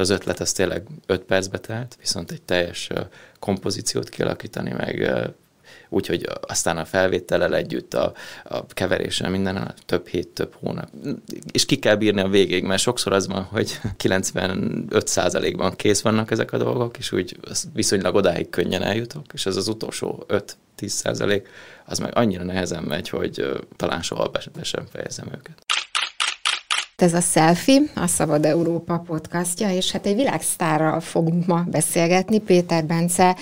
Az ötlet az tényleg 5 percbe telt, viszont egy teljes kompozíciót kialakítani, meg úgyhogy aztán a felvétellel együtt, a, a keveréssel, minden több hét, több hónap. És ki kell bírni a végig, mert sokszor az van, hogy 95%-ban kész vannak ezek a dolgok, és úgy viszonylag odáig könnyen eljutok, és ez az utolsó 5-10% az meg annyira nehezen megy, hogy talán soha be sem fejezem őket ez a Selfie, a Szabad Európa podcastja, és hát egy világsztárral fogunk ma beszélgetni, Péter Bence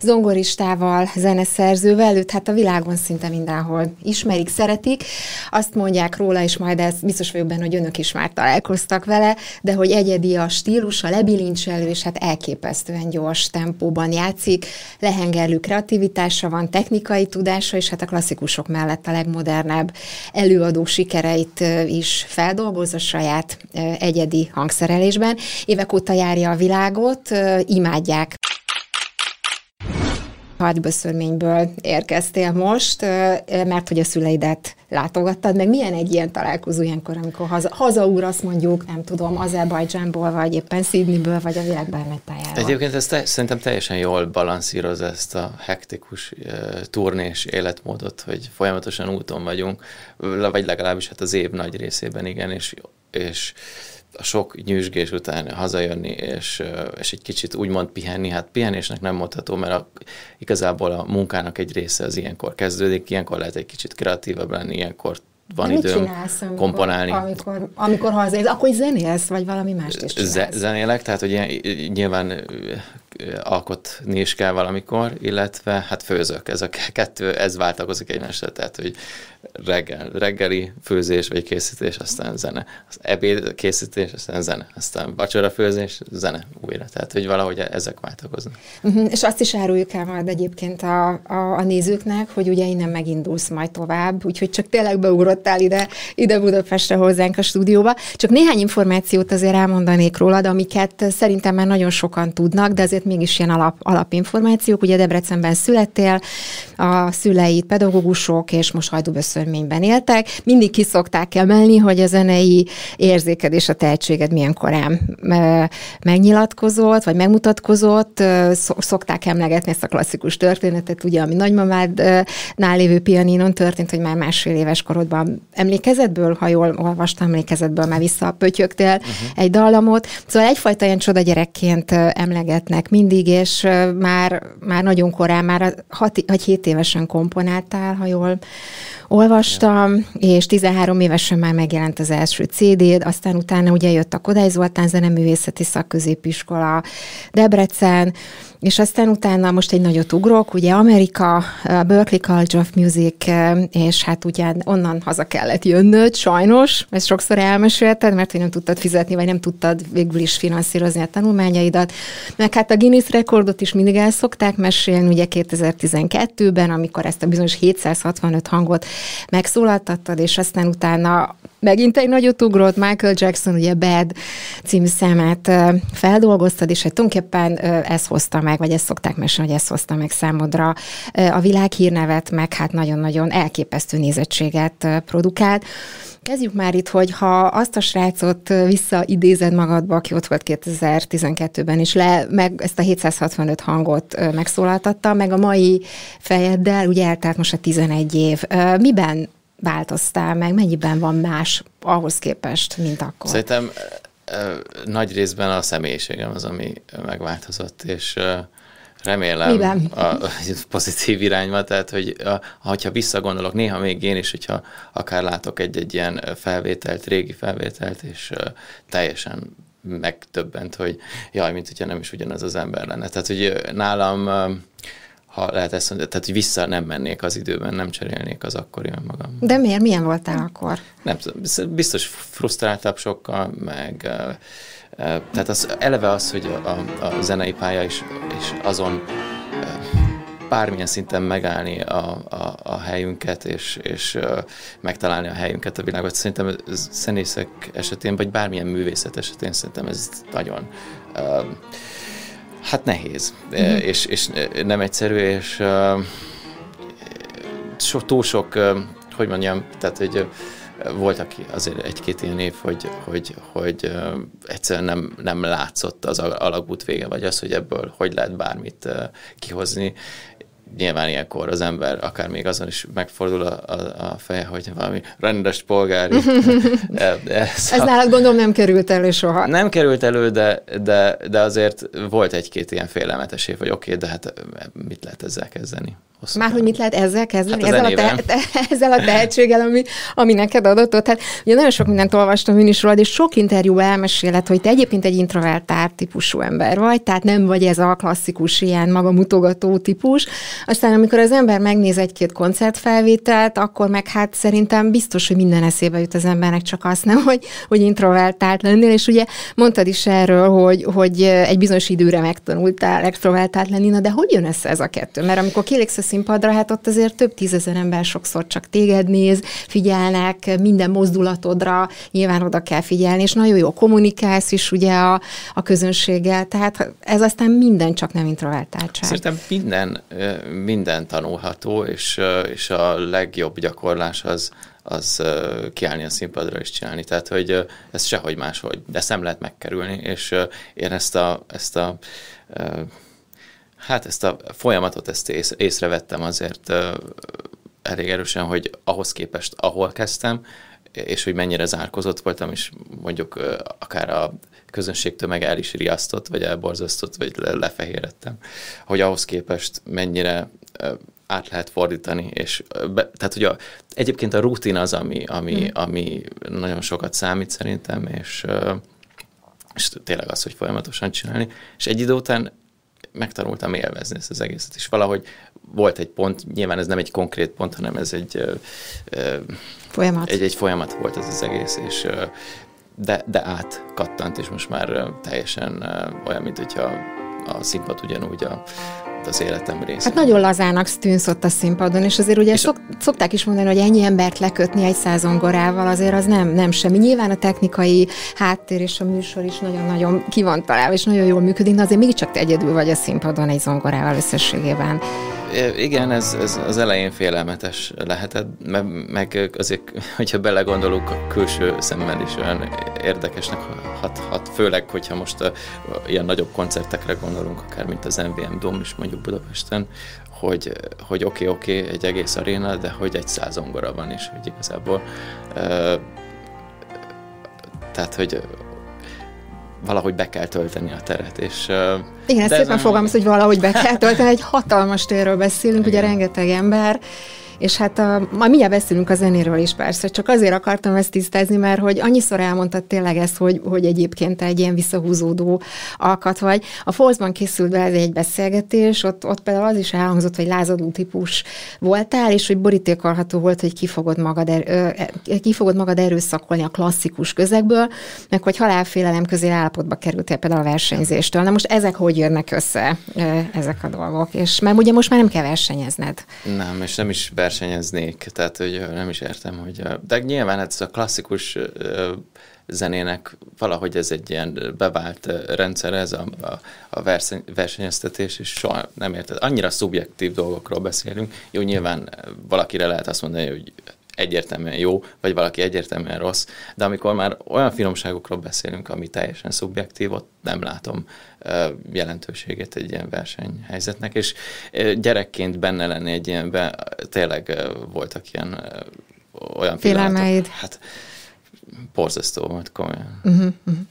zongoristával, zeneszerzővel, őt hát a világon szinte mindenhol ismerik, szeretik. Azt mondják róla, és majd ez biztos vagyok benne, hogy önök is már találkoztak vele, de hogy egyedi a stílusa, lebilincselő, és hát elképesztően gyors tempóban játszik, lehengerlő kreativitása van, technikai tudása, és hát a klasszikusok mellett a legmodernebb előadó sikereit is feldolgozza, saját egyedi hangszerelésben. Évek óta járja a világot, imádják hadböszörményből érkeztél most, mert hogy a szüleidet látogattad, meg milyen egy ilyen találkozó ilyenkor, amikor haza, hazaúrasz mondjuk, nem tudom, Azerbajdzsánból, vagy éppen Sydneyből, vagy a világ bármely tájáról. Egyébként ez te, szerintem teljesen jól balanszíroz ezt a hektikus turnés életmódot, hogy folyamatosan úton vagyunk, vagy legalábbis hát az év nagy részében igen, és, és a sok nyűsgés után hazajönni, és, és egy kicsit úgymond pihenni, hát pihenésnek nem mondható, mert a, igazából a munkának egy része az ilyenkor kezdődik, ilyenkor lehet egy kicsit kreatívabb lenni, ilyenkor van De időm csinálsz, amikor, komponálni. Amikor, amikor hazaérsz, akkor zenélsz, vagy valami mást is csinálsz? Zenélek, tehát hogy nyilván alkotni is kell valamikor, illetve hát főzök. Ez a kettő, ez váltakozik egymásra, tehát hogy reggel, reggeli főzés vagy készítés, aztán zene. Az ebéd készítés, aztán zene. Aztán vacsora főzés, zene újra. Tehát, hogy valahogy ezek váltakoznak. Uh-huh. És azt is áruljuk el majd egyébként a, a, a nézőknek, hogy ugye innen megindulsz majd tovább, úgyhogy csak tényleg beugrottál ide, ide Budapestre hozzánk a stúdióba. Csak néhány információt azért elmondanék rólad, amiket szerintem már nagyon sokan tudnak, de azért mégis ilyen alap, alapinformációk. Ugye Debrecenben születtél, a szüleid pedagógusok, és most hajdúböszörményben éltek. Mindig kiszokták emelni, hogy a zenei érzéked és a tehetséged milyen korán megnyilatkozott, vagy megmutatkozott. Szokták emlegetni ezt a klasszikus történetet, ugye, ami nagymamádnál lévő pianinon történt, hogy már másfél éves korodban emlékezetből, ha jól olvastam, emlékezetből már visszapötyögtél uh-huh. egy dallamot. Szóval egyfajta ilyen csoda gyerekként emlegetnek mindig, és már, már nagyon korán, már 6 vagy 7 évesen komponáltál, ha jól olvastam, és 13 évesen már megjelent az első CD-d, aztán utána ugye jött a Kodály Zoltán Zeneművészeti Szakközépiskola, Debrecen, és aztán utána most egy nagyot ugrok, ugye Amerika, Berkeley College of Music, és hát ugye onnan haza kellett jönnöd, sajnos, ezt sokszor elmesélted, mert hogy nem tudtad fizetni, vagy nem tudtad végül is finanszírozni a tanulmányaidat. Meg hát a Guinness rekordot is mindig el szokták mesélni, ugye 2012-ben, amikor ezt a bizonyos 765 hangot megszólaltattad, és aztán utána megint egy nagyot ugrott, Michael Jackson, ugye Bad című számát feldolgoztad, és hát tulajdonképpen ez hozta meg, vagy ezt szokták mesélni, hogy ez hozta meg számodra a világhírnevet, meg hát nagyon-nagyon elképesztő nézettséget produkált. Kezdjük már itt, hogy ha azt a srácot visszaidézed magadba, aki ott volt 2012-ben, és le, meg ezt a 765 hangot megszólaltatta, meg a mai fejeddel, ugye eltelt most a 11 év. Miben változtál meg? Mennyiben van más ahhoz képest, mint akkor? Szerintem nagy részben a személyiségem az, ami megváltozott, és remélem Miben? a pozitív irányba, tehát hogy a, ha visszagondolok, néha még én is, hogyha akár látok egy-egy ilyen felvételt, régi felvételt, és teljesen megtöbbent, hogy jaj, mint hogyha nem is ugyanaz az ember lenne. Tehát, hogy nálam ha lehet ezt mondani, tehát hogy vissza nem mennék az időben, nem cserélnék az akkori magam. De miért? Milyen voltál akkor? Nem biztos frusztráltabb sokkal, meg tehát az, eleve az, hogy a, a zenei pálya is, és azon bármilyen szinten megállni a, a, a helyünket, és, és megtalálni a helyünket a világban. Szerintem zenészek esetén, vagy bármilyen művészet esetén szerintem ez nagyon Hát nehéz, mm-hmm. és, és nem egyszerű, és so, túl sok, hogy mondjam, tehát hogy volt, aki azért egy-két ilyen év, hogy, hogy, hogy egyszerűen nem, nem látszott az alagút vége, vagy az, hogy ebből hogy lehet bármit kihozni, nyilván ilyenkor az ember akár még azon is megfordul a, a, a feje, hogy valami rendes polgári. ez, ez nálad gondolom nem került elő soha. Nem került elő, de, de, de azért volt egy-két ilyen félelmetes év, hogy oké, okay, de hát mit lehet ezzel kezdeni? Hosszú Már hogy mit lehet ezzel kezdeni? Hát ezzel, a te, te, ezzel a tehetséggel, ami, ami neked adott. Tehát ugye nagyon sok mindent olvastam én is rólad, és sok interjú elmeséled, hogy te egyébként egy introvertált típusú ember vagy, tehát nem vagy ez a klasszikus ilyen magamutogató típus. Aztán amikor az ember megnéz egy-két koncertfelvételt, akkor meg hát szerintem biztos, hogy minden eszébe jut az embernek, csak azt nem, hogy, hogy introvertált lennél, és ugye mondtad is erről, hogy, hogy egy bizonyos időre megtanultál extrovertált lenni, na de hogy jön össze ez a kettő? Mert amikor kilégsz színpadra, hát ott azért több tízezer ember sokszor csak téged néz, figyelnek, minden mozdulatodra nyilván oda kell figyelni, és nagyon jó kommunikálsz is ugye a, a közönséggel, tehát ez aztán minden csak nem introvertáltság. Szerintem minden, minden tanulható, és, és a legjobb gyakorlás az, az kiállni a színpadra és csinálni. Tehát, hogy ez sehogy máshogy, de ezt nem lehet megkerülni, és én ezt a, ezt a Hát ezt a folyamatot ezt ész, észrevettem azért elég erősen, hogy ahhoz képest, ahol kezdtem, és hogy mennyire zárkozott voltam, és mondjuk akár a közönség tömeg el is riasztott, vagy elborzasztott, vagy lefehérettem, hogy ahhoz képest mennyire át lehet fordítani, és be, tehát ugye egyébként a rutin az, ami, ami, mm. ami nagyon sokat számít szerintem, és, és tényleg az, hogy folyamatosan csinálni, és egy idő után megtanultam élvezni ezt az egészet, és valahogy volt egy pont, nyilván ez nem egy konkrét pont, hanem ez egy folyamat. Egy, egy folyamat volt ez az egész, és de, de átkattant, és most már teljesen olyan, mint hogyha a színpad ugyanúgy a, az életem része. Hát nagyon lazának tűnsz ott a színpadon, és azért ugye és szok, szokták is mondani, hogy ennyi embert lekötni egy százongorával, azért az nem, nem semmi. Nyilván a technikai háttér és a műsor is nagyon-nagyon ki van találva, és nagyon jól működik, de azért mégiscsak te egyedül vagy a színpadon egy zongorával összességében. Igen, ez, ez az elején félelmetes lehetett, meg, meg azért, hogyha belegondolunk, a külső szemmel is olyan érdekesnek hat, hat főleg, hogyha most a, a, ilyen nagyobb koncertekre gondolunk, akár mint az MVM Dom is mondjuk Budapesten, hogy, hogy oké, okay, oké, okay, egy egész aréna, de hogy egy száz zongora van is, hogy igazából tehát, hogy valahogy be kell tölteni a teret. És, Igen, ezt szépen fogalmaz, hogy valahogy be kell tölteni, egy hatalmas térről beszélünk, Igen. ugye rengeteg ember, és hát a, ma mindjárt beszélünk a zenéről is persze, csak azért akartam ezt tisztázni, mert hogy annyiszor elmondtad tényleg ezt, hogy, hogy egyébként egy ilyen visszahúzódó alkat vagy. A Force-ban készült be egy beszélgetés, ott, ott például az is elhangzott, hogy lázadó típus voltál, és hogy borítékolható volt, hogy ki fogod magad, er, ö, ki fogod magad erőszakolni a klasszikus közegből, meg hogy halálfélelem közé állapotba kerültél például a versenyzéstől. Na most ezek hogy jönnek össze, ezek a dolgok? És mert ugye most már nem kell versenyezned. Nem, és nem is versenyeznék, tehát hogy nem is értem, hogy... De nyilván hát ez a klasszikus zenének valahogy ez egy ilyen bevált rendszer, ez a, a, a verseny, versenyeztetés, és soha nem érted. Annyira szubjektív dolgokról beszélünk. Jó, nyilván valakire lehet azt mondani, hogy egyértelműen jó, vagy valaki egyértelműen rossz, de amikor már olyan finomságokról beszélünk, ami teljesen szubjektív, ott nem látom jelentőségét egy ilyen versenyhelyzetnek, és gyerekként benne lenni egy ilyenben, tényleg voltak ilyen olyan Félelmeid. Hát, borzasztó volt komolyan. Uh-huh, uh-huh.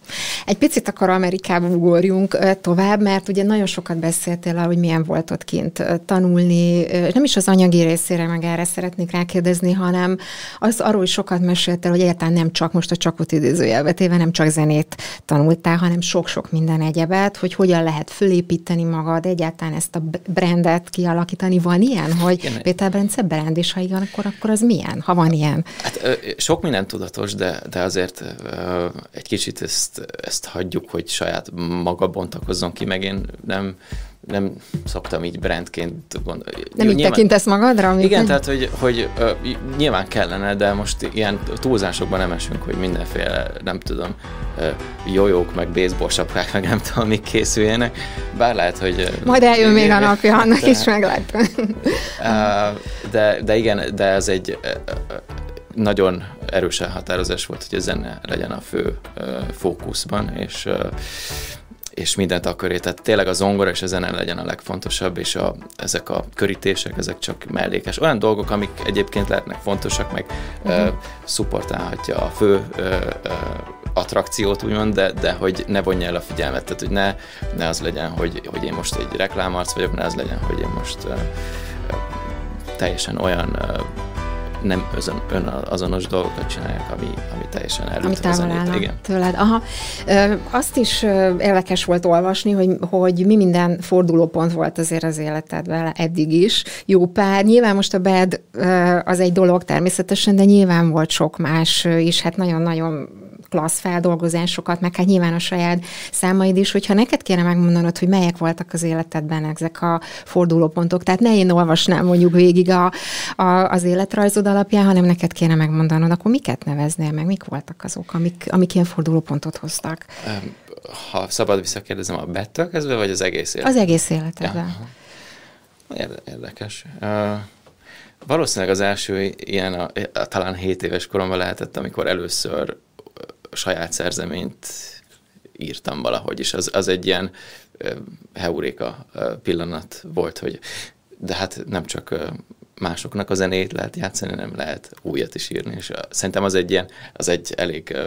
Egy picit akkor Amerikába ugorjunk tovább, mert ugye nagyon sokat beszéltél hogy milyen volt ott kint tanulni, nem is az anyagi részére meg erre szeretnék rákérdezni, hanem az arról is sokat meséltél, hogy egyáltalán nem csak most a csakot idézőjelvetéve, nem csak zenét tanultál, hanem sok-sok minden egyebet, hogy hogyan lehet fölépíteni magad, egyáltalán ezt a brandet kialakítani. Van ilyen, hogy igen. Péter Brence brand, és ha igen, akkor, akkor az milyen, ha van ilyen? Hát sok minden tudatos, de, de azért egy kicsit ezt, ezt hagyjuk, hogy saját maga bontakozzon ki, meg én nem, nem szoktam így brandként gondolni. Nem így tekintesz magadra? Amit igen, tehát hogy, hogy uh, nyilván kellene, de most ilyen túlzásokban nem esünk, hogy mindenféle, nem tudom, uh, jójók, meg baseball sapkák, meg nem tudom, mik készüljenek. Bár lehet, hogy... Uh, Majd eljön még a napja, annak de, is meglátom. uh, de, de igen, de ez egy... Uh, nagyon erős elhatározás volt, hogy a zene legyen a fő fókuszban, és és mindent akarja. Tehát tényleg a zongora és a zene legyen a legfontosabb, és a, ezek a körítések, ezek csak mellékes. Olyan dolgok, amik egyébként lehetnek fontosak, meg uh-huh. uh, szupportálhatja a fő uh, uh, attrakciót, úgymond, de, de hogy ne vonja el a figyelmet, tehát hogy ne, ne az legyen, hogy, hogy én most egy reklámarc vagyok, ne az legyen, hogy én most uh, teljesen olyan uh, nem özön, ön azonos dolgokat csinálják, ami, ami teljesen előtt ami távol Igen. tőled. Aha. Azt is érdekes volt olvasni, hogy, hogy mi minden fordulópont volt azért az életedben eddig is. Jó pár. Nyilván most a bed az egy dolog természetesen, de nyilván volt sok más is. Hát nagyon-nagyon klassz feldolgozásokat, meg hát nyilván a saját számaid is, hogyha neked kéne megmondanod, hogy melyek voltak az életedben ezek a fordulópontok. Tehát ne én olvasnám mondjuk végig a, a, az életrajzod alapján, hanem neked kéne megmondanod, akkor miket neveznél meg, mik voltak azok, amik, amik ilyen fordulópontot hoztak? Ha szabad visszakérdezem, a bettől kezdve, vagy az egész életedben? Az egész életedben. Ja. Érdekes. Uh, valószínűleg az első ilyen, a, a, talán 7 éves koromban lehetett, amikor először saját szerzeményt írtam valahogy, és az, az egy ilyen heuréka pillanat volt, hogy de hát nem csak másoknak a zenét lehet játszani, nem lehet újat is írni, és szerintem az egy ilyen, az egy elég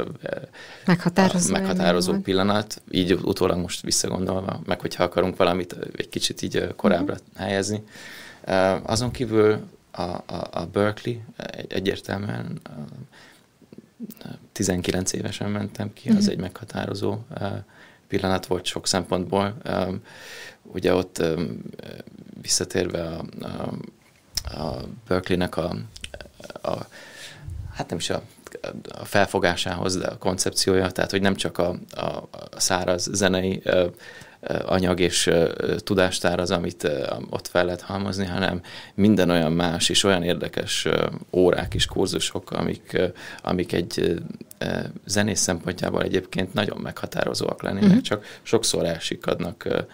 meghatározó, meghatározó pillanat, így utólag most visszagondolva, meg hogyha akarunk valamit egy kicsit így korábbra uh-huh. helyezni. Azon kívül a, a, a Berkeley egyértelműen 19 évesen mentem ki, az uh-huh. egy meghatározó pillanat volt sok szempontból. Ugye ott visszatérve a, a, a Berkeley-nek a, a, hát nem is a, a felfogásához, de a koncepciója, tehát hogy nem csak a, a, a száraz zenei anyag és tudástár az, amit ott fel lehet halmozni, hanem minden olyan más és olyan érdekes órák és kurzusok, amik, amik egy zenész szempontjából egyébként nagyon meghatározóak lennének, uh-huh. csak sokszor elsikadnak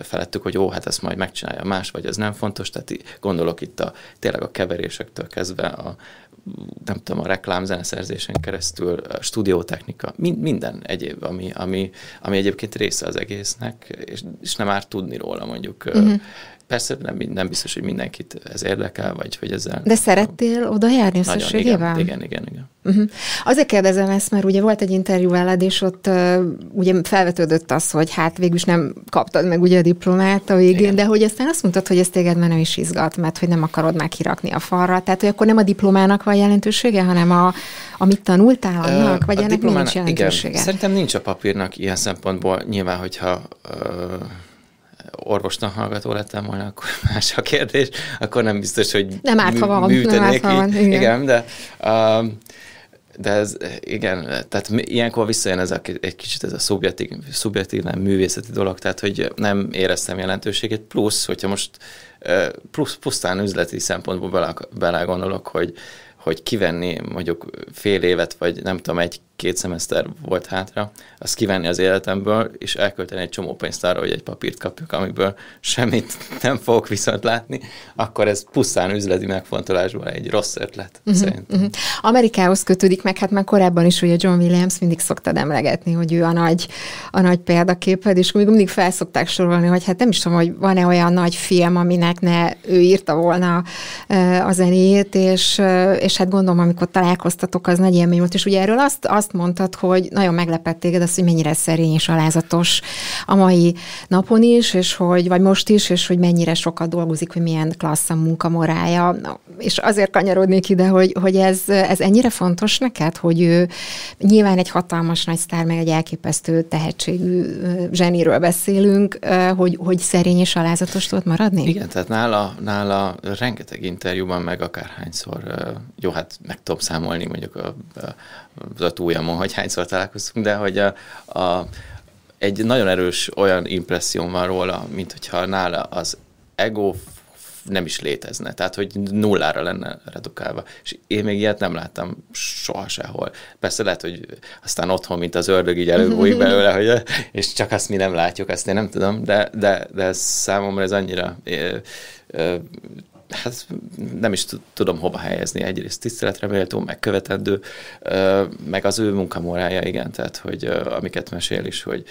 felettük, hogy ó, hát ezt majd megcsinálja más, vagy ez nem fontos, tehát gondolok itt a, tényleg a keverésektől kezdve a nem tudom, a reklámzeneszerzésen keresztül, a stúdiótechnika, mind, minden egyéb, ami, ami, ami egyébként része az egésznek, és, és nem már tudni róla mondjuk. Uh-huh. Persze nem, nem biztos, hogy mindenkit ez érdekel, vagy hogy ezzel... De szerettél oda járni összességében? Igen, igen, igen. igen. Uh-huh. Azért kérdezem ezt, mert ugye volt egy interjú veled, és ott uh, ugye felvetődött az, hogy hát végülis nem kaptad meg ugye a diplomát a végén, igen. de hogy aztán azt mondtad, hogy ez téged már nem is izgat, mert hogy nem akarod már kirakni a falra. Tehát, hogy akkor nem a diplomának van jelentősége, hanem a, amit tanultál annak, vagy a ennek nincs jelentősége? Igen. Szerintem nincs a papírnak ilyen szempontból. Nyilván, hogyha uh, orvostan hallgató lettem volna, akkor más a kérdés, akkor nem biztos, hogy nem árt, ha van, nem árt, ha van, igen. igen, de uh, de ez, igen, tehát ilyenkor visszajön ez a, egy kicsit ez a szubjektív, szubjektív nem művészeti dolog, tehát hogy nem éreztem jelentőségét, plusz, hogyha most plusz, pusztán üzleti szempontból bele, bele gondolok, hogy, hogy kivenni mondjuk fél évet, vagy nem tudom, egy két szemeszter volt hátra, azt kivenni az életemből, és elkölteni egy csomó pénzt arra, hogy egy papírt kapjuk, amiből semmit nem fogok viszont látni, akkor ez pusztán üzleti megfontolásból egy rossz ötlet, uh-huh, szerintem. Uh-huh. Amerikához kötődik meg, hát már korábban is ugye John Williams mindig szoktad emlegetni, hogy ő a nagy, a nagy példaképed, és még mindig felszokták sorolni, hogy hát nem is tudom, hogy van-e olyan nagy film, aminek ne ő írta volna a zenét, és, és hát gondolom, amikor találkoztatok, az nagy élmény volt, és ugye erről azt, azt azt mondtad, hogy nagyon meglepett téged az, hogy mennyire szerény és alázatos a mai napon is, és hogy, vagy most is, és hogy mennyire sokat dolgozik, hogy milyen klassz a munkamorája. És azért kanyarodnék ide, hogy, hogy ez, ez ennyire fontos neked, hogy ő nyilván egy hatalmas nagy sztár, meg egy elképesztő tehetségű zseniről beszélünk, hogy, hogy szerény és alázatos tudott maradni? Igen, tehát nála, nála rengeteg interjúban, meg akárhányszor, jó, hát meg tudom számolni mondjuk a, a, a túlja Instagramon, hogy hányszor találkoztunk, de hogy a, a, egy nagyon erős olyan impresszióm van róla, mint hogyha nála az ego nem is létezne, tehát hogy nullára lenne redukálva. És én még ilyet nem láttam soha sehol. Persze lehet, hogy aztán otthon, mint az ördög, így előbújik belőle, hogy, és csak azt mi nem látjuk, azt én nem tudom, de, de, de számomra ez annyira hát nem is tudom hova helyezni. Egyrészt tiszteletre méltó, meg követendő, meg az ő munkamorája, igen, tehát hogy amiket mesél is, hogy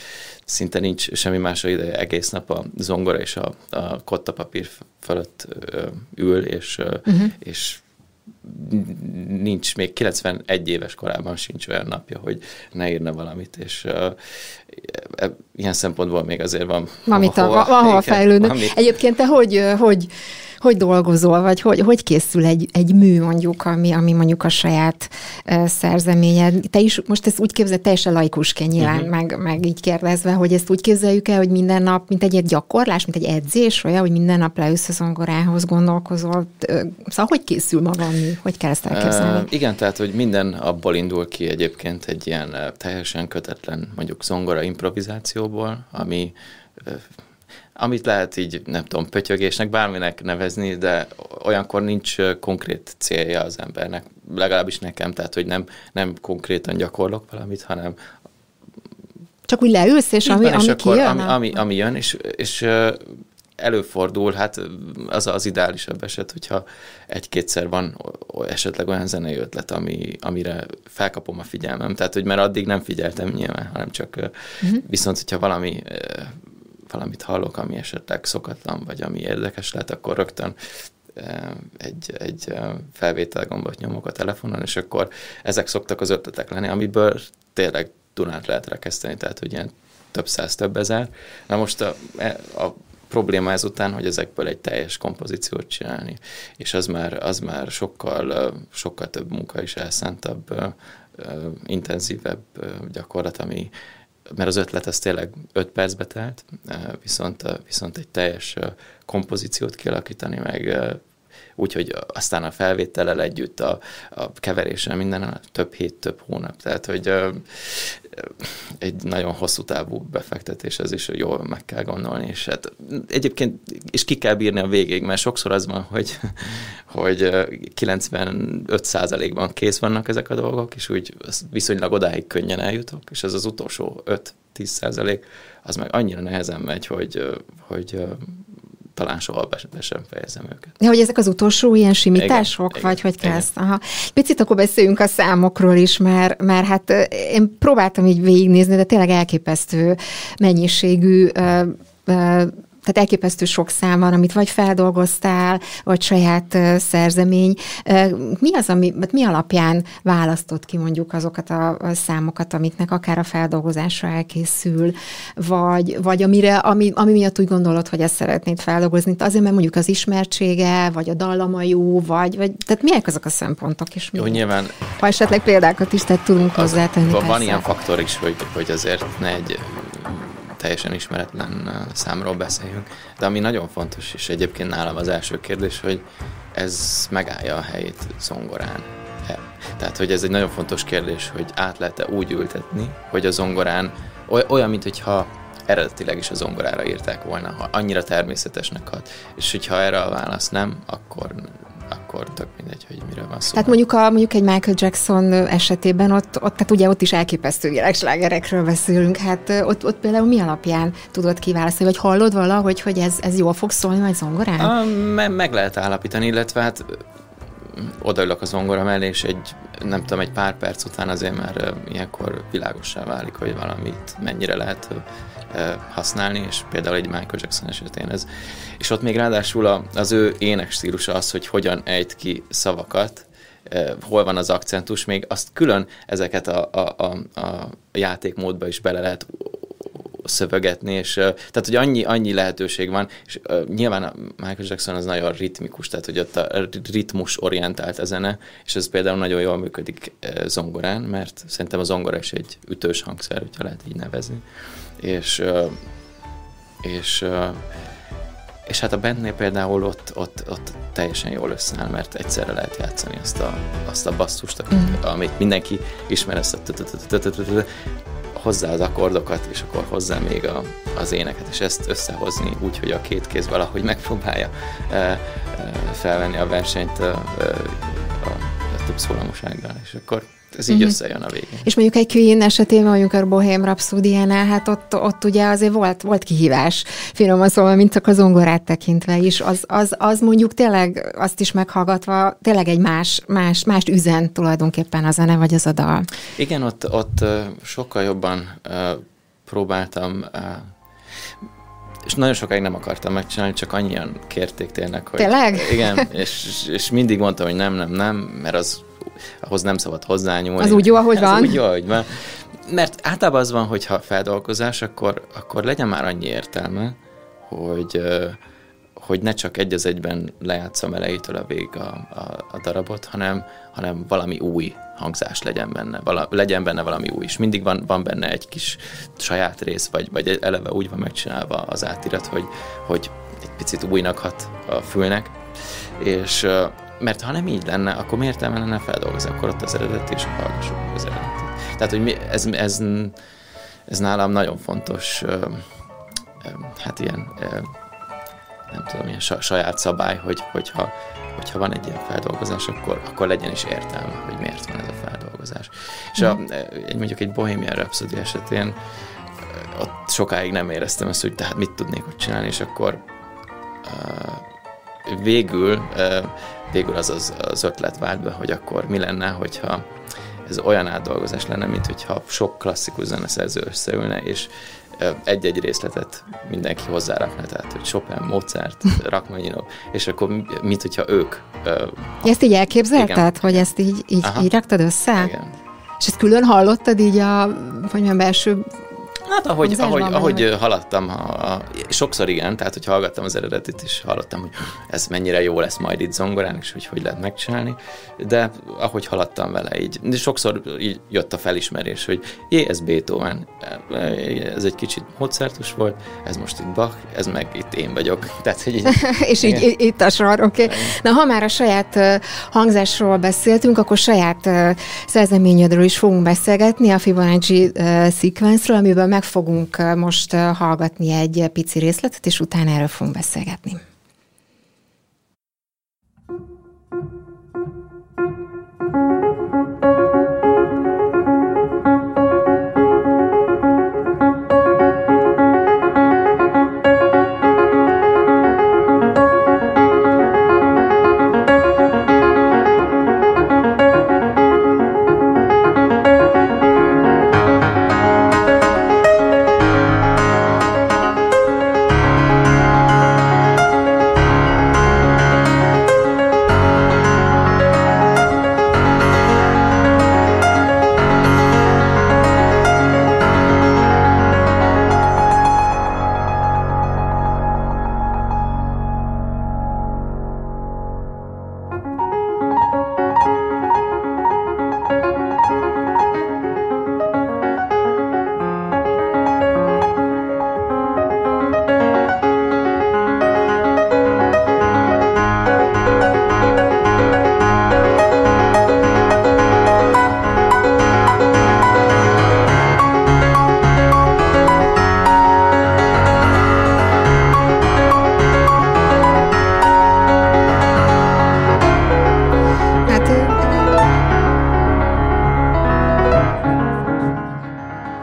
szinte nincs semmi másra ideje, egész nap a zongora és a, a kottapapír fölött ül, és, uh-huh. és nincs, még 91 éves korában sincs olyan napja, hogy ne írna valamit, és uh, ilyen szempontból még azért van Van, hova, van, van hova fejlődni. Egyébként te hogy, hogy hogy dolgozol, vagy hogy, hogy készül egy, egy mű mondjuk, ami, ami mondjuk a saját uh, szerzeményed. Te is most ezt úgy képzel, teljesen laikusként nyilván, uh-huh. meg, meg így kérdezve, hogy ezt úgy képzeljük el, hogy minden nap, mint egy, egy gyakorlás, mint egy edzés, olyan, hogy minden nap leülsz a zongorához, gondolkozol. Szóval hogy készül maga a mű? Hogy kell ezt elképzelni? Uh, igen, tehát, hogy minden abból indul ki egyébként egy ilyen teljesen kötetlen, mondjuk zongora improvizációból, ami amit lehet így, nem tudom, pötyögésnek, bárminek nevezni, de olyankor nincs konkrét célja az embernek, legalábbis nekem, tehát hogy nem, nem konkrétan gyakorlok valamit, hanem csak úgy leülsz, és ami, van, ami és akkor, kijön? Ami, ami, ami jön, és, és előfordul, hát az az ideálisabb eset, hogyha egy-kétszer van esetleg olyan zenei ötlet, ami, amire felkapom a figyelmem. Tehát, hogy mert addig nem figyeltem nyilván, hanem csak uh-huh. viszont, hogyha valami valamit hallok, ami esetleg szokatlan, vagy ami érdekes lehet, akkor rögtön egy, egy felvételgombot nyomok a telefonon, és akkor ezek szoktak az ötletek lenni, amiből tényleg Dunát lehet rekeszteni, tehát hogy ilyen több száz, több ezer. Na most a, a probléma ezután, hogy ezekből egy teljes kompozíciót csinálni, és az már, az már sokkal, sokkal több munka is elszántabb, intenzívebb gyakorlat, ami, mert az ötlet az tényleg 5 percbe telt, viszont, viszont egy teljes kompozíciót kialakítani, meg úgyhogy aztán a felvétellel együtt a, a keveréssel minden több hét, több hónap. Tehát, hogy egy nagyon hosszú távú befektetés, ez is jól meg kell gondolni, és hát egyébként és ki kell bírni a végig, mert sokszor az van, hogy, hogy 95%-ban kész vannak ezek a dolgok, és úgy viszonylag odáig könnyen eljutok, és ez az utolsó 5-10 százalék, az meg annyira nehezen megy, hogy, hogy talán soha be, sem fejezem őket. Ja, hogy ezek az utolsó ilyen simítások, igen, vagy igen, hogy kezd? Aha. Picit akkor beszéljünk a számokról is, mert, mert hát én próbáltam így végignézni, de tényleg elképesztő mennyiségű tehát elképesztő sok szám van, amit vagy feldolgoztál, vagy saját szerzemény. Mi az, ami, mi alapján választott ki mondjuk azokat a, számokat, amiknek akár a feldolgozásra elkészül, vagy, vagy amire, ami, ami miatt úgy gondolod, hogy ezt szeretnéd feldolgozni? Azért, mert mondjuk az ismertsége, vagy a dallama jó, vagy, vagy tehát milyen azok a szempontok is? Jó, nyilván. Ha esetleg példákat is tehát tudunk hozzátenni. Van persze. ilyen faktor is, hogy, hogy azért ne egy teljesen ismeretlen számról beszéljünk. De ami nagyon fontos, és egyébként nálam az első kérdés, hogy ez megállja a helyét zongorán. E, tehát, hogy ez egy nagyon fontos kérdés, hogy át lehet-e úgy ültetni, hogy a zongorán olyan, mint hogyha eredetileg is a zongorára írták volna, ha annyira természetesnek hat. És hogyha erre a válasz nem, akkor akkor tök mindegy, hogy miről van szó. Tehát mondjuk, a, mondjuk egy Michael Jackson esetében ott, ott, tehát ugye ott is elképesztő világslágerekről beszélünk, hát ott, ott például mi alapján tudod kiválasztani, vagy hallod valahogy, hogy ez, ez jól fog szólni majd zongorán? A, me- meg lehet állapítani, illetve hát odaülök a zongora mellé, és egy, nem tudom, egy pár perc után azért már ilyenkor világossá válik, hogy valamit mennyire lehet használni, és például egy Michael Jackson esetén ez. És ott még ráadásul az ő ének stílusa az, hogy hogyan ejt ki szavakat, hol van az akcentus, még azt külön ezeket a, a, a, a játékmódba is bele lehet szövegetni, és tehát, hogy annyi, annyi lehetőség van, és uh, nyilván a Michael Jackson az nagyon ritmikus, tehát, hogy ott a ritmus orientált a zene, és ez például nagyon jól működik uh, zongorán, mert szerintem a zongora is egy ütős hangszer, hogyha lehet így nevezni és, és, és hát a bandnél például ott, ott, ott teljesen jól összeáll, mert egyszerre lehet játszani azt a, azt a basszust, amit mindenki ismer, ezt a hozzá az akkordokat, és akkor hozzá még a, az éneket, és ezt összehozni úgy, hogy a két kéz valahogy megpróbálja felvenni a versenyt a több szólamúsággal, és akkor ez így uh-huh. összejön a végén. És mondjuk egy Queen esetében, mondjuk a Bohém Rhapsody-nál, hát ott, ott ugye azért volt, volt kihívás, finoman szóval, mint csak a zongorát tekintve is, az, az, az mondjuk tényleg azt is meghallgatva, tényleg egy más, más, más üzen tulajdonképpen a zene vagy az a dal. Igen, ott, ott sokkal jobban próbáltam és nagyon sokáig nem akartam megcsinálni, csak annyian kérték tényleg, hogy... Tényleg? Igen, és, és mindig mondtam, hogy nem, nem, nem, mert az ahhoz nem szabad hozzányúlni. Az úgy jó, ahogy van. Az úgy jó, ahogy van. Mert általában az van, hogy ha feldolgozás, akkor, akkor legyen már annyi értelme, hogy, hogy ne csak egy az egyben lejátszom elejétől a végig a, a, a darabot, hanem, hanem valami új hangzás legyen benne, vala, legyen benne valami új, és mindig van, van benne egy kis saját rész, vagy, vagy eleve úgy van megcsinálva az átirat, hogy, hogy egy picit újnak hat a fülnek, és mert ha nem így lenne, akkor miért lenne feldolgozni, akkor ott az eredet, és hallgassuk az eredetet. Tehát, hogy mi, ez, ez, ez nálam nagyon fontos, hát ilyen, nem tudom, ilyen saját szabály, hogy, hogyha, hogyha van egy ilyen feldolgozás, akkor, akkor legyen is értelme, hogy miért van ez a feldolgozás. És a, egy, mondjuk egy Bohemian Rhapsody esetén ott sokáig nem éreztem ezt, hogy tehát mit tudnék ott csinálni, és akkor uh, végül uh, végül az, az, az ötlet vált be, hogy akkor mi lenne, hogyha ez olyan átdolgozás lenne, mint hogyha sok klasszikus zeneszerző összeülne, és egy-egy részletet mindenki hozzárakna, tehát hogy Chopin, Mozart, Rachmaninov, és akkor mit, hogyha ők... Ezt így elképzelted, hogy ezt így, így, így raktad össze? Igen. És ezt külön hallottad így a, vagy mondjam, belső Hát ahogy, ahogy, ahogy haladtam, a, sokszor igen, tehát hogy hallgattam az eredetit, és hallottam, hogy ez mennyire jó lesz majd itt zongorán, és hogy hogy lehet megcsinálni, de ahogy haladtam vele így, de sokszor így jött a felismerés, hogy jé, ez Beethoven, ez egy kicsit Mozartus volt, ez most itt Bach, ez meg itt én vagyok. Tehát, hogy így, és így igen. itt a sor, oké. Okay. Na, ha már a saját hangzásról beszéltünk, akkor saját szerzeményedről is fogunk beszélgetni, a Fibonacci sequence amiben meg fogunk most hallgatni egy pici részletet, és utána erről fogunk beszélgetni.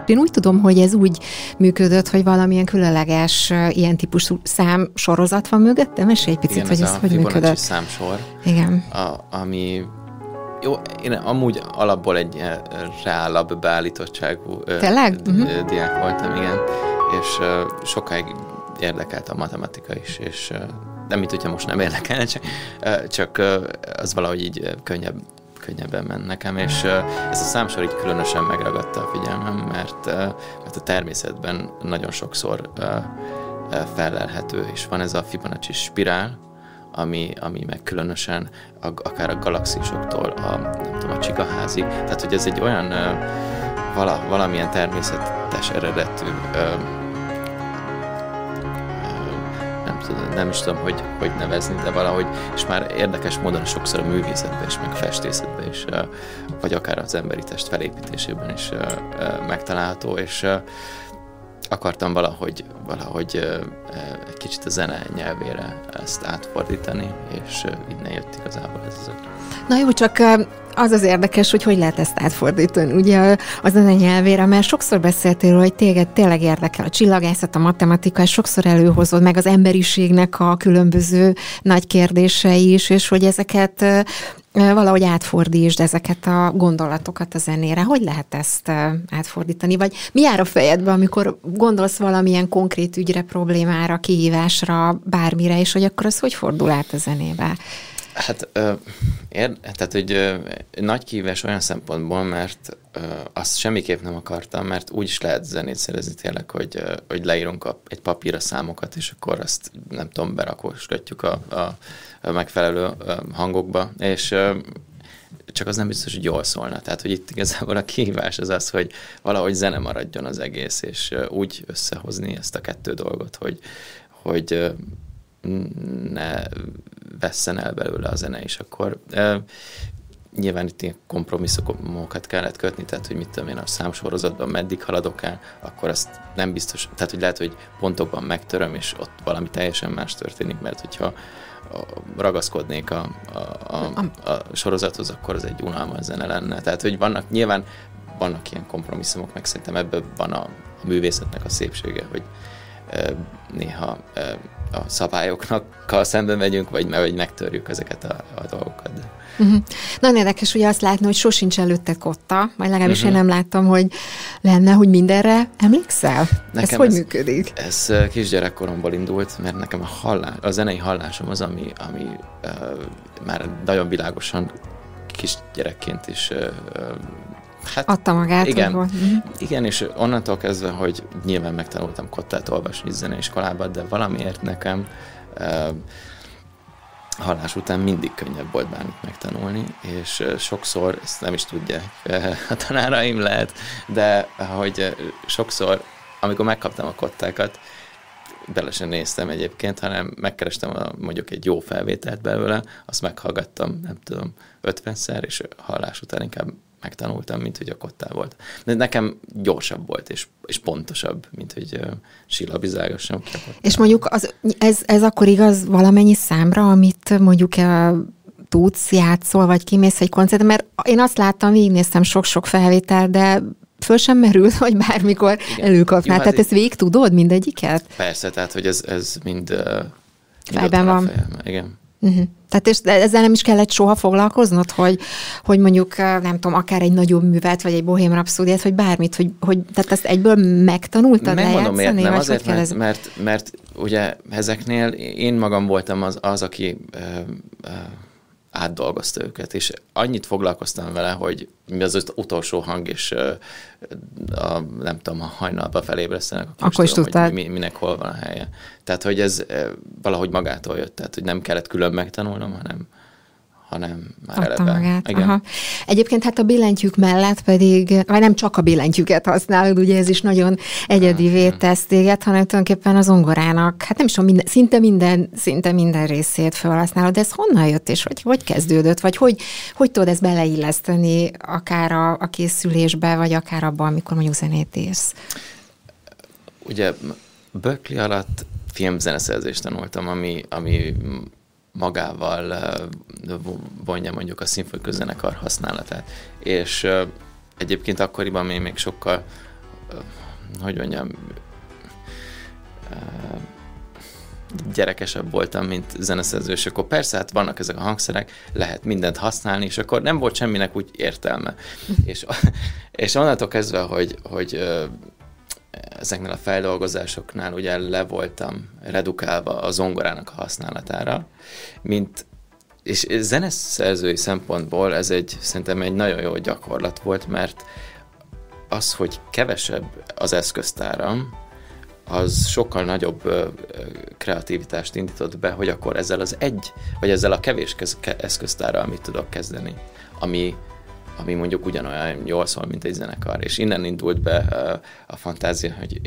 Én úgy tudom, hogy ez úgy működött, hogy valamilyen különleges ilyen típusú szám sorozat van mögötte. Mesélj egy picit, Igen, hogy ez, ez hogy működött. számsor. Igen. A, ami jó, én amúgy alapból egy reálabb beállítottságú Tényleg? Uh-huh. diák voltam, igen, és sokáig érdekelt a matematika is, és nem mint hogyha most nem érdekelne, csak, csak az valahogy így könnyebb könnyebben ment nekem, és ez a számsor így különösen megragadta a figyelmem, mert, mert a természetben nagyon sokszor felelhető, és van ez a Fibonacci spirál, ami, ami meg különösen a, akár a galaxisoktól a, nem tudom, a csigaházig, tehát hogy ez egy olyan vala, valamilyen természetes eredetű nem is tudom, hogy, hogy nevezni, de valahogy, és már érdekes módon sokszor a művészetben is, meg festészetben is, vagy akár az emberi test felépítésében is megtalálható, és akartam valahogy, valahogy egy kicsit a zene nyelvére ezt átfordítani, és innen jött igazából ez az. Na jó, csak Az az érdekes, hogy hogy lehet ezt átfordítani, ugye a nyelvére, mert sokszor beszéltél, hogy téged tényleg érdekel a csillagászat, a matematika, és sokszor előhozod meg az emberiségnek a különböző nagy kérdései is, és hogy ezeket valahogy átfordítsd ezeket a gondolatokat a zenére. Hogy lehet ezt átfordítani? Vagy mi jár a fejedbe, amikor gondolsz valamilyen konkrét ügyre, problémára, kihívásra, bármire, és hogy akkor az hogy fordul át a zenébe? Hát, ö, ér, tehát, hogy ö, nagy kihívás olyan szempontból, mert ö, azt semmiképp nem akartam, mert úgy is lehet zenét szerezni tényleg, hogy, ö, hogy leírunk a, egy papírra számokat, és akkor azt, nem tudom, berakosgatjuk a, a, a megfelelő ö, hangokba, és ö, csak az nem biztos, hogy jól szólna. Tehát, hogy itt igazából a kihívás az az, hogy valahogy zene maradjon az egész, és úgy összehozni ezt a kettő dolgot, hogy, hogy ne vesszen el belőle a zene, és akkor e, nyilván itt ilyen kompromisszumokat kellett kötni, tehát hogy mit tudom én a számsorozatban meddig haladok el, akkor azt nem biztos, tehát hogy lehet, hogy pontokban megtöröm, és ott valami teljesen más történik, mert hogyha ragaszkodnék a, a, a, a sorozathoz, akkor az egy unalmas zene lenne. Tehát, hogy vannak nyilván vannak ilyen kompromisszumok, meg szerintem ebből van a, a művészetnek a szépsége, hogy néha a szabályoknak szemben megyünk, vagy, vagy megtörjük ezeket a, a dolgokat. Uh-huh. Nagyon érdekes ugye azt látni, hogy sosincs előtte kotta, vagy legalábbis uh-huh. én nem láttam, hogy lenne, hogy mindenre emlékszel? Nekem ez hogy ez, működik? Ez kisgyerekkoromból indult, mert nekem a, hallás, a zenei hallásom az, ami, ami uh, már nagyon világosan kisgyerekként is uh, Hát, Adta magát. Igen, volt. igen, és onnantól kezdve, hogy nyilván megtanultam kottát olvasni zeneiskolába, de valamiért nekem uh, hallás után mindig könnyebb volt bármit megtanulni, és sokszor, ezt nem is tudják a tanáraim lehet, de hogy sokszor, amikor megkaptam a kottákat, bele sem néztem egyébként, hanem megkerestem a, mondjuk egy jó felvételt belőle, azt meghallgattam, nem tudom, 50-szer, és hallás után inkább megtanultam, mint hogy a kottá volt. De nekem gyorsabb volt, és, és pontosabb, mint hogy uh, a És mondjuk az, ez, ez akkor igaz valamennyi számra, amit mondjuk uh, tudsz, játszol, vagy kimész egy koncertre, mert én azt láttam, végignéztem sok-sok felvétel, de föl sem merül, hogy bármikor Igen. előkapnál. Tehát ezt végig tudod mindegyiket? Persze, tehát hogy ez, ez mind, uh, Fejben van. Igen. Uh-huh. Tehát és ezzel nem is kellett soha foglalkoznod, hogy, hogy mondjuk, nem tudom, akár egy nagyobb művet, vagy egy bohém rapszódiát, vagy bármit, hogy, hogy tehát ezt egyből megtanultad Megmondom, miért nem, azért, mert, ez... mert, mert ugye ezeknél én magam voltam az, az aki ö, ö, átdolgozta őket, és annyit foglalkoztam vele, hogy mi az az utolsó hang, és a, nem tudom, ha hajnalba felébresztenek, akkor, akkor is tudom, tudtad. hogy mi, minek hol van a helye. Tehát, hogy ez valahogy magától jött, tehát, hogy nem kellett külön megtanulnom, hanem hanem már Adta eleve. magát. Igen. Aha. Egyébként hát a billentyűk mellett pedig, vagy nem csak a billentyűket használod, ugye ez is nagyon egyedivé tesz téged, hanem tulajdonképpen az ongorának, hát nem is tudom, minden, szinte minden, szinte minden részét felhasználod, de ez honnan jött, és hogy, hogy kezdődött, vagy hogy, hogy tudod ezt beleilleszteni akár a, a készülésbe, vagy akár abban, amikor mondjuk zenét írsz? Ugye Berkeley alatt filmzeneszerzést tanultam, ami, ami magával vonja mondjuk a szimfonikus zenekar használatát. És egyébként akkoriban még, még sokkal, hogy mondjam, gyerekesebb voltam, mint zeneszerző, és akkor persze, hát vannak ezek a hangszerek, lehet mindent használni, és akkor nem volt semminek úgy értelme. és, és onnantól kezdve, hogy, hogy ezeknél a feldolgozásoknál ugye le voltam redukálva a zongorának a használatára, mint és zeneszerzői szempontból ez egy, szerintem egy nagyon jó gyakorlat volt, mert az, hogy kevesebb az eszköztáram, az sokkal nagyobb kreativitást indított be, hogy akkor ezzel az egy, vagy ezzel a kevés eszköztárral mit tudok kezdeni, ami ami mondjuk ugyanolyan jól szól, mint egy zenekar. És innen indult be a fantázia, hogy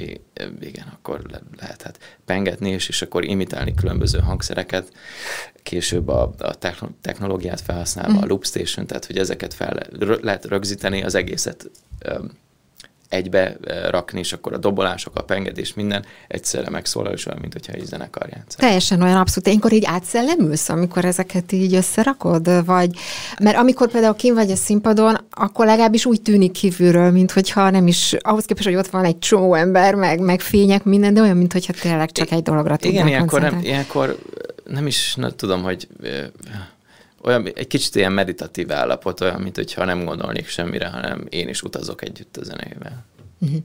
igen, akkor lehet hát pengetni, és, és akkor imitálni különböző hangszereket, később a, a technológiát felhasználva, mm. a loop station, tehát hogy ezeket fel lehet rögzíteni, az egészet egybe rakni, és akkor a dobolások, a pengedés, minden egyszerre megszólal, és olyan, mint hogyha egy zenekar játsz. Teljesen olyan abszolút. Énkor így átszellemülsz, amikor ezeket így összerakod? Vagy, mert amikor például kim vagy a színpadon, akkor legalábbis úgy tűnik kívülről, mint hogyha nem is, ahhoz képest, hogy ott van egy csomó ember, meg, meg fények, minden, de olyan, mint hogyha tényleg csak egy dologra tudnál Igen, ilyenkor nem, ilyenkor nem is nem tudom, hogy olyan, egy kicsit ilyen meditatív állapot, olyan, mint hogyha nem gondolnék semmire, hanem én is utazok együtt a zenével. Uh-huh.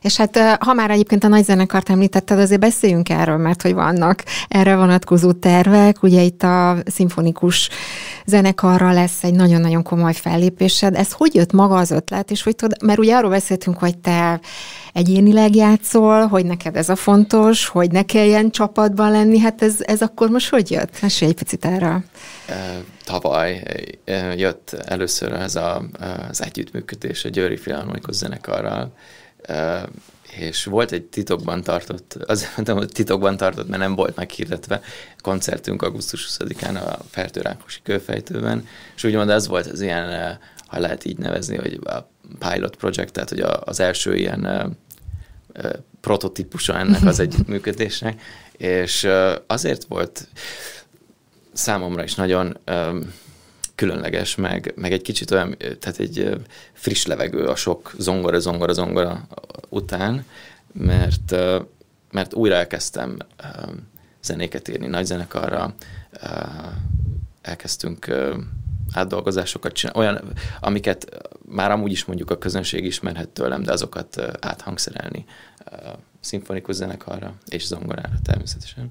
És hát ha már egyébként a nagy zenekart említetted, azért beszéljünk erről, mert hogy vannak erre vonatkozó tervek. Ugye itt a szimfonikus zenekarra lesz egy nagyon-nagyon komoly fellépésed. Ez hogy jött maga az ötlet, és hogy tud, mert ugye arról beszéltünk, hogy te egyénileg játszol, hogy neked ez a fontos, hogy ne kelljen csapatban lenni, hát ez, ez akkor most hogy jött? Mesélj egy picit erről. Tavaly jött először ez a, az együttműködés a Győri Filharmonikus zenekarral, és volt egy titokban tartott, mondtam, hogy titokban tartott, mert nem volt meghirdetve, koncertünk augusztus 20-án a Fertőrákosi kőfejtőben, és úgymond ez volt az ilyen, ha lehet így nevezni, hogy a pilot project, tehát hogy az első ilyen prototípusa ennek az együttműködésnek, és azért volt számomra is nagyon különleges, meg, meg egy kicsit olyan, tehát egy friss levegő a sok zongora, zongora, zongora után, mert, mert újra elkezdtem zenéket írni nagy zenekarra, elkezdtünk átdolgozásokat csinálni, olyan, amiket már amúgy is mondjuk a közönség ismerhet tőlem, de azokat áthangszerelni szimfonikus zenekarra és zongorára természetesen.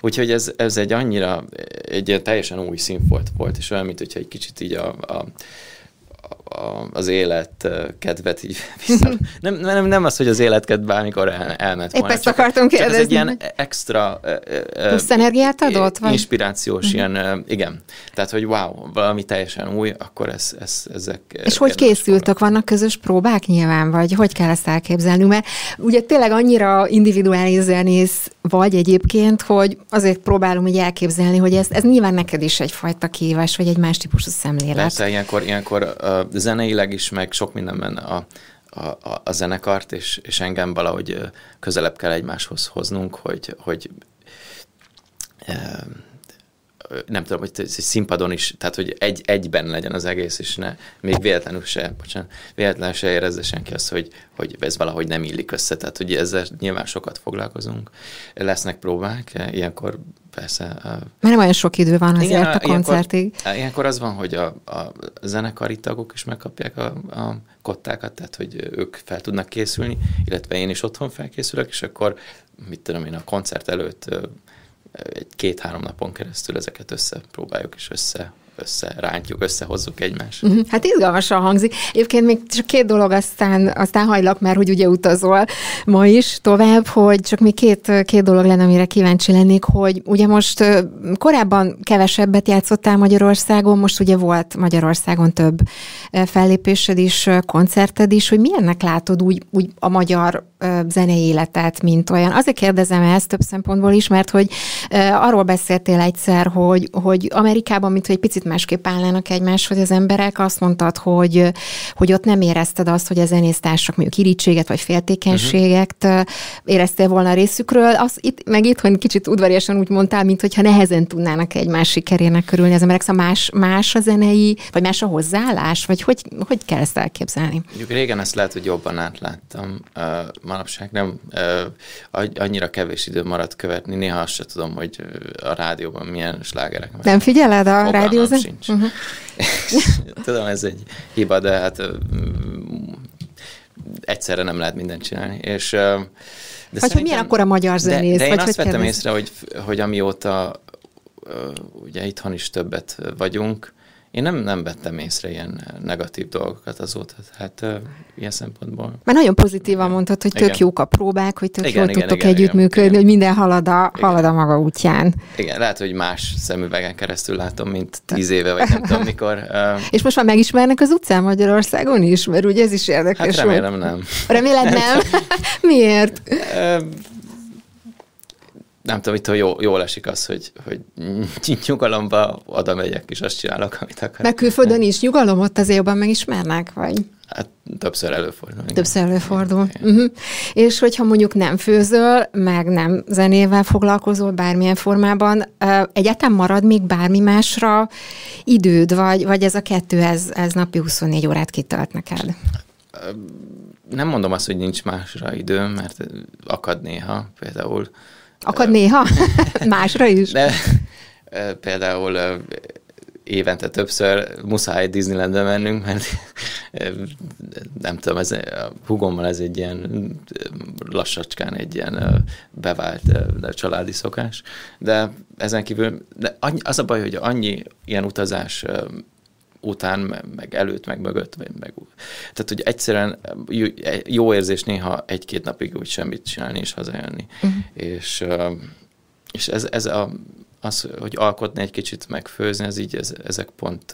Úgyhogy ez, ez egy annyira, egy teljesen új színfolt volt, és olyan, mint hogyha egy kicsit így a, a a, az élet kedvet így vissza. Nem, nem, nem az, hogy az életkedv bármikor el, elment volna. Épp ezt akartunk kérdezni. ez egy ilyen extra Plusz energiát adott? Vagy? Inspirációs uh-huh. ilyen, igen. Tehát, hogy wow, valami teljesen új, akkor ez, ez, ezek... És hogy készültök? Vannak közös próbák nyilván, vagy hogy kell ezt elképzelni? Mert ugye tényleg annyira individuális zenész vagy egyébként, hogy azért próbálom így elképzelni, hogy ez, ez nyilván neked is egyfajta kívás, vagy egy más típusú szemlélet. Persze, ilyenkor, ilyenkor uh, zeneileg is, meg sok mindenben a, a, a, zenekart, és, és engem valahogy közelebb kell egymáshoz hoznunk, hogy, hogy uh, nem tudom, hogy színpadon is, tehát hogy egy, egyben legyen az egész, és ne, még véletlenül se, bocsánat, véletlenül se érezze senki azt, hogy, hogy ez valahogy nem illik össze, tehát hogy ezzel nyilván sokat foglalkozunk. Lesznek próbák, ilyenkor persze... Mert nem olyan sok idő van azért igen, a koncertig. Ilyenkor, ilyenkor az van, hogy a, a zenekari tagok is megkapják a, a kottákat, tehát hogy ők fel tudnak készülni, illetve én is otthon felkészülök, és akkor mit tudom én, a koncert előtt egy két-három napon keresztül ezeket összepróbáljuk és össze összerántjuk, összehozzuk egymást. Uh-huh. Hát izgalmasan hangzik. Egyébként még csak két dolog, aztán, aztán hajlak, mert hogy ugye utazol ma is tovább, hogy csak még két, két dolog lenne, amire kíváncsi lennék, hogy ugye most korábban kevesebbet játszottál Magyarországon, most ugye volt Magyarországon több fellépésed is, koncerted is, hogy milyennek látod úgy, úgy a magyar zenei életet, mint olyan. Azért kérdezem ezt több szempontból is, mert hogy arról beszéltél egyszer, hogy, hogy Amerikában, mint hogy egy picit másképp állnának egymáshoz az emberek, azt mondtad, hogy, hogy ott nem érezted azt, hogy a zenésztársak mondjuk irítséget vagy féltékenységet uh-huh. éreztél volna a részükről. Az, itt, meg itt, hogy kicsit udvariasan úgy mondtál, mint hogyha nehezen tudnának egymás sikerének körülni az emberek. Szóval más, más a zenei, vagy más a hozzáállás, vagy hogy, hogy kell ezt elképzelni? Mondjuk régen ezt lehet, hogy jobban átláttam. Uh, manapság nem uh, annyira kevés idő maradt követni, néha azt se tudom, hogy a rádióban milyen slágerek. Nem figyeled a rádiózat? sincs. Uh-huh. Tudom, ez egy hiba, de hát egyszerre nem lehet mindent csinálni. És, de vagy hogy milyen akkor a magyar zenész? De, de én vagy azt vettem kérdez? észre, hogy, hogy amióta ugye itthon is többet vagyunk, én nem, nem vettem észre ilyen negatív dolgokat azóta, hát uh, ilyen szempontból. Mert nagyon pozitívan mondtad, hogy tök igen. jók a próbák, hogy tök igen, jól igen, tudtok igen, együttműködni, igen. hogy minden halad a, halad a maga útján. Igen, lehet, hogy más szemüvegen keresztül látom, mint tíz éve, vagy nem tudom mikor. Uh, És most már megismernek az utcán Magyarországon is? Mert ugye ez is érdekes. Hát remélem nem. Remélem nem? Miért? Uh, nem tudom, itt jó, jól esik az, hogy, hogy nyugalomba oda megyek, és azt csinálok, amit akarok. Meg külföldön is nyugalom, ott azért jobban megismernek, vagy? Hát többször előfordul. Igen. Többször előfordul. Igen. Uh-huh. És hogyha mondjuk nem főzöl, meg nem zenével foglalkozol bármilyen formában, egyetem marad még bármi másra időd, vagy, vagy ez a kettő, ez, ez napi 24 órát kitölt neked? Nem mondom azt, hogy nincs másra időm, mert akad néha például. Akad néha? Másra is? De például évente többször muszáj Disneylandbe mennünk, mert nem tudom, ez, a hugommal ez egy ilyen lassacskán egy ilyen bevált családi szokás, de ezen kívül de az a baj, hogy annyi ilyen utazás után, meg előtt, meg mögött, meg, meg tehát, hogy egyszerűen jó érzés néha egy-két napig úgy semmit csinálni és hazajönni. Uh-huh. És, és ez, ez a az, hogy alkotni egy kicsit, megfőzni, ez így, ez, ezek pont...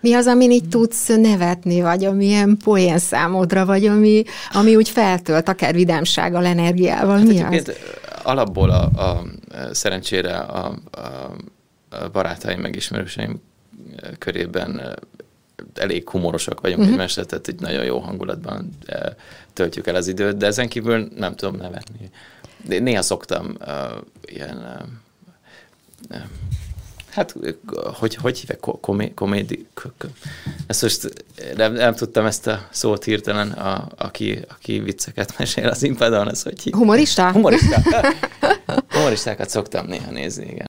Mi az, amin így tudsz nevetni, vagy amilyen poén számodra, vagy ami, ami úgy feltölt, akár vidámsággal, energiával, hát mi az? Alapból a, a, szerencsére a, a, barátaim, megismerőseim körében elég humorosak vagyunk uh-huh. egymásra, tehát egy nagyon jó hangulatban töltjük el az időt, de ezen kívül nem tudom nevetni. De néha szoktam uh, ilyen uh, Hát, hogy, hogy hívják? Komé, komédi? Ezt most nem, nem, tudtam ezt a szót hirtelen, a, aki, aki vicceket mesél az impadon, az hogy hívják? Humorista? Humorista. Humoristákat szoktam néha nézni, igen.